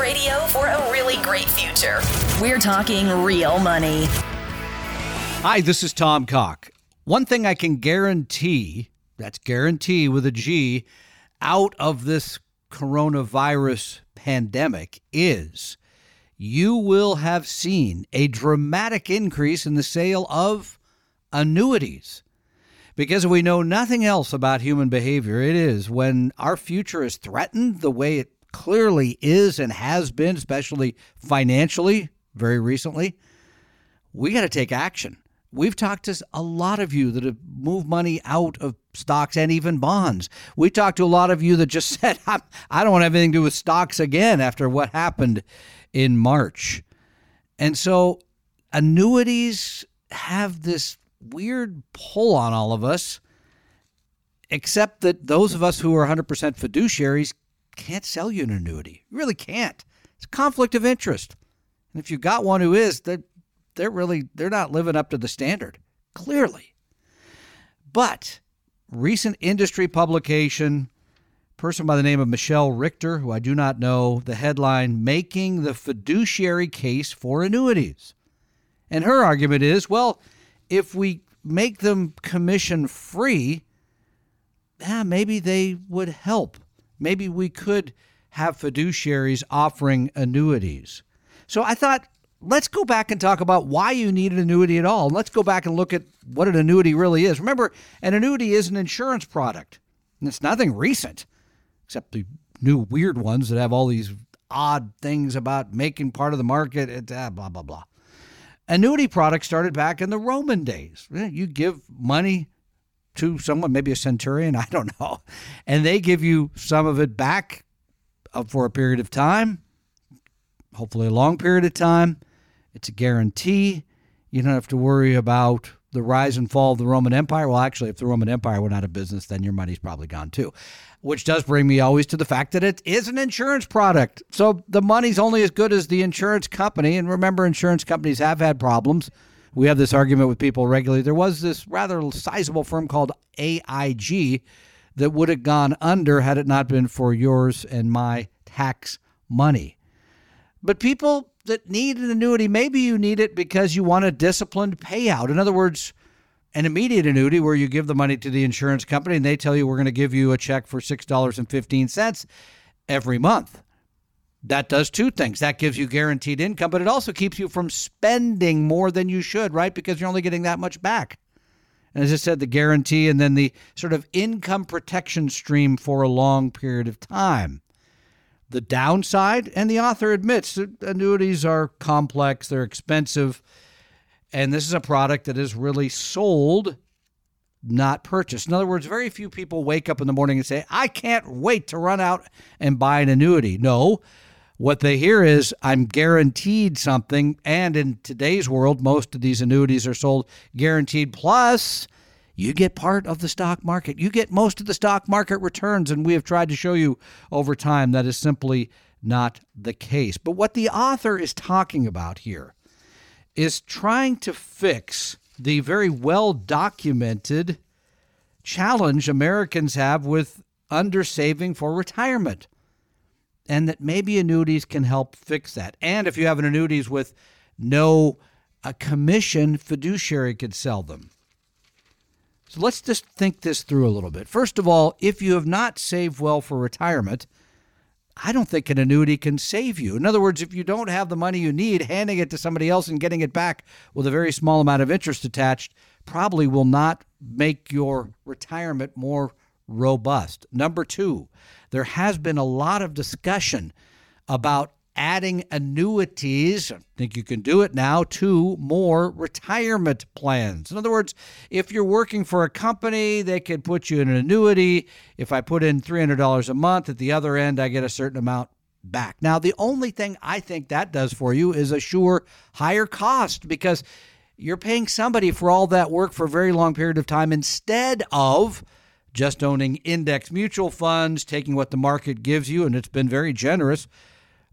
Radio for a really great future. We're talking real money. Hi, this is Tom Cock. One thing I can guarantee, that's guarantee with a G, out of this coronavirus pandemic is you will have seen a dramatic increase in the sale of annuities. Because we know nothing else about human behavior, it is when our future is threatened the way it clearly is and has been, especially financially, very recently, we got to take action. We've talked to a lot of you that have moved money out of stocks and even bonds. We talked to a lot of you that just said, I don't want to have anything to do with stocks again after what happened in March. And so annuities have this weird pull on all of us, except that those of us who are 100% fiduciaries can't sell you an annuity. You really can't. It's a conflict of interest. And if you've got one who is, they're, they're really they're not living up to the standard, clearly. But recent industry publication, person by the name of Michelle Richter, who I do not know, the headline making the fiduciary case for annuities. And her argument is, well, if we make them commission free, yeah, maybe they would help maybe we could have fiduciaries offering annuities. So I thought, let's go back and talk about why you need an annuity at all. Let's go back and look at what an annuity really is. Remember, an annuity is an insurance product, and it's nothing recent, except the new weird ones that have all these odd things about making part of the market, uh, blah, blah, blah. Annuity products started back in the Roman days. You give money to someone, maybe a centurion, I don't know, and they give you some of it back uh, for a period of time, hopefully a long period of time. It's a guarantee. You don't have to worry about the rise and fall of the Roman Empire. Well, actually, if the Roman Empire went out of business, then your money's probably gone too. Which does bring me always to the fact that it is an insurance product. So the money's only as good as the insurance company. And remember, insurance companies have had problems we have this argument with people regularly. There was this rather sizable firm called AIG that would have gone under had it not been for yours and my tax money. But people that need an annuity, maybe you need it because you want a disciplined payout. In other words, an immediate annuity where you give the money to the insurance company and they tell you we're going to give you a check for $6.15 every month that does two things. That gives you guaranteed income, but it also keeps you from spending more than you should, right? Because you're only getting that much back. And as I said, the guarantee and then the sort of income protection stream for a long period of time. The downside, and the author admits that annuities are complex, they're expensive, and this is a product that is really sold, not purchased. In other words, very few people wake up in the morning and say, I can't wait to run out and buy an annuity. No, what they hear is, I'm guaranteed something. And in today's world, most of these annuities are sold guaranteed. Plus, you get part of the stock market. You get most of the stock market returns. And we have tried to show you over time that is simply not the case. But what the author is talking about here is trying to fix the very well documented challenge Americans have with undersaving for retirement and that maybe annuities can help fix that. And if you have an annuities with no a commission, fiduciary could sell them. So let's just think this through a little bit. First of all, if you have not saved well for retirement, I don't think an annuity can save you. In other words, if you don't have the money you need, handing it to somebody else and getting it back with a very small amount of interest attached probably will not make your retirement more robust. Number two, there has been a lot of discussion about adding annuities, I think you can do it now, to more retirement plans. In other words, if you're working for a company, they could put you in an annuity. If I put in $300 a month, at the other end, I get a certain amount back. Now, the only thing I think that does for you is assure higher cost because you're paying somebody for all that work for a very long period of time instead of just owning index mutual funds, taking what the market gives you, and it's been very generous.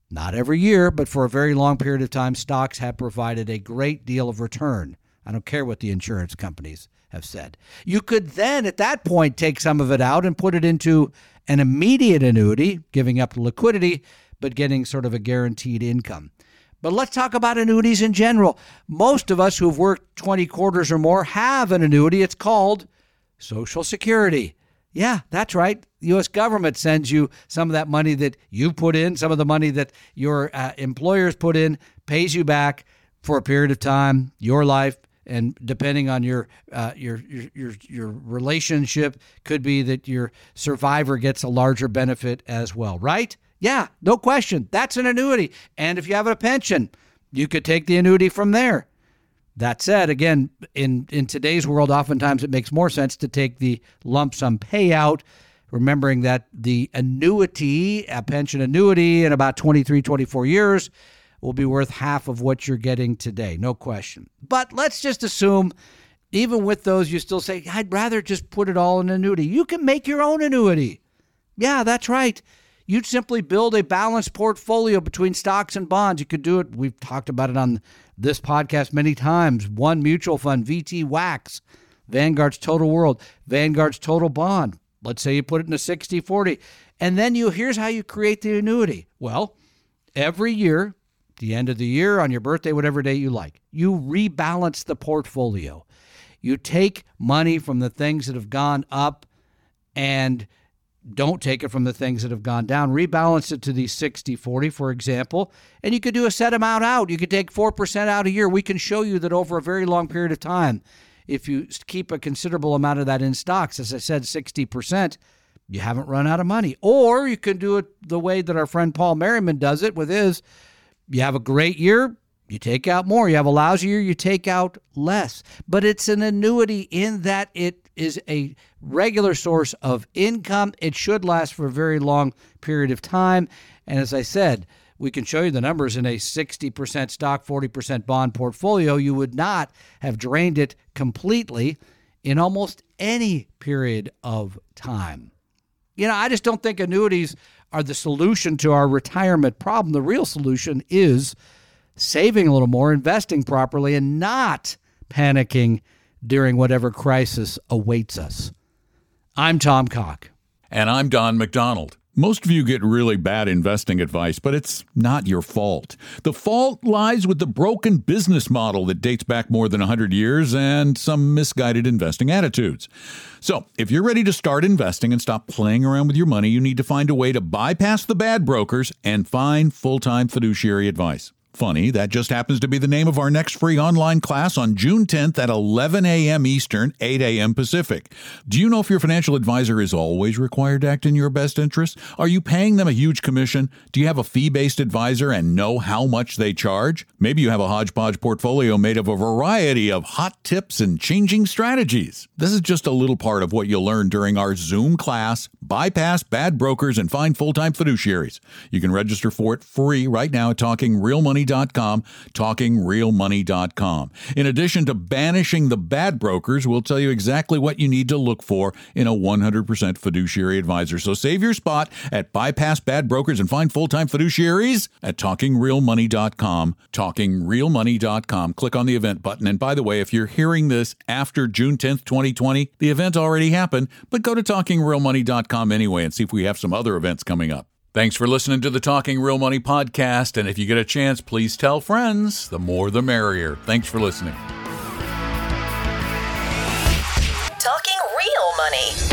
Not every year, but for a very long period of time, stocks have provided a great deal of return. I don't care what the insurance companies have said. You could then, at that point, take some of it out and put it into an immediate annuity, giving up the liquidity, but getting sort of a guaranteed income. But let's talk about annuities in general. Most of us who've worked 20 quarters or more have an annuity. It's called Social Security. Yeah, that's right. The U.S. government sends you some of that money that you put in, some of the money that your uh, employers put in, pays you back for a period of time, your life, and depending on your, uh, your your your your relationship, could be that your survivor gets a larger benefit as well. Right? Yeah, no question. That's an annuity, and if you have a pension, you could take the annuity from there. That said, again, in, in today's world, oftentimes it makes more sense to take the lump sum payout, remembering that the annuity, a pension annuity, in about 23, 24 years will be worth half of what you're getting today. No question. But let's just assume, even with those, you still say, I'd rather just put it all in annuity. You can make your own annuity. Yeah, that's right. You'd simply build a balanced portfolio between stocks and bonds. You could do it. We've talked about it on this podcast many times. One mutual fund, VTWAX, Vanguard's Total World, Vanguard's Total Bond. Let's say you put it in a 60 40. And then you here's how you create the annuity. Well, every year, the end of the year, on your birthday, whatever day you like, you rebalance the portfolio. You take money from the things that have gone up and don't take it from the things that have gone down. Rebalance it to the 60 40, for example, and you could do a set amount out. You could take 4% out a year. We can show you that over a very long period of time, if you keep a considerable amount of that in stocks, as I said, 60%, you haven't run out of money. Or you can do it the way that our friend Paul Merriman does it with his you have a great year, you take out more. You have a lousy year, you take out less. But it's an annuity in that it is a regular source of income. It should last for a very long period of time. And as I said, we can show you the numbers in a 60% stock, 40% bond portfolio. You would not have drained it completely in almost any period of time. You know, I just don't think annuities are the solution to our retirement problem. The real solution is saving a little more, investing properly, and not panicking during whatever crisis awaits us. I'm Tom Cock. And I'm Don McDonald. Most of you get really bad investing advice, but it's not your fault. The fault lies with the broken business model that dates back more than 100 years and some misguided investing attitudes. So, if you're ready to start investing and stop playing around with your money, you need to find a way to bypass the bad brokers and find full time fiduciary advice. Funny, that just happens to be the name of our next free online class on June 10th at 11 a.m. Eastern, 8 a.m. Pacific. Do you know if your financial advisor is always required to act in your best interest? Are you paying them a huge commission? Do you have a fee based advisor and know how much they charge? Maybe you have a hodgepodge portfolio made of a variety of hot tips and changing strategies. This is just a little part of what you'll learn during our Zoom class Bypass Bad Brokers and Find Full Time Fiduciaries. You can register for it free right now at Talking Real Money talkingrealmoney.com. In addition to banishing the bad brokers, we'll tell you exactly what you need to look for in a 100% fiduciary advisor. So save your spot at Bypass Bad Brokers and find full-time fiduciaries at talkingrealmoney.com, talkingrealmoney.com. Click on the event button. And by the way, if you're hearing this after June 10th, 2020, the event already happened, but go to talkingrealmoney.com anyway and see if we have some other events coming up. Thanks for listening to the Talking Real Money podcast. And if you get a chance, please tell friends. The more the merrier. Thanks for listening. Talking Real Money.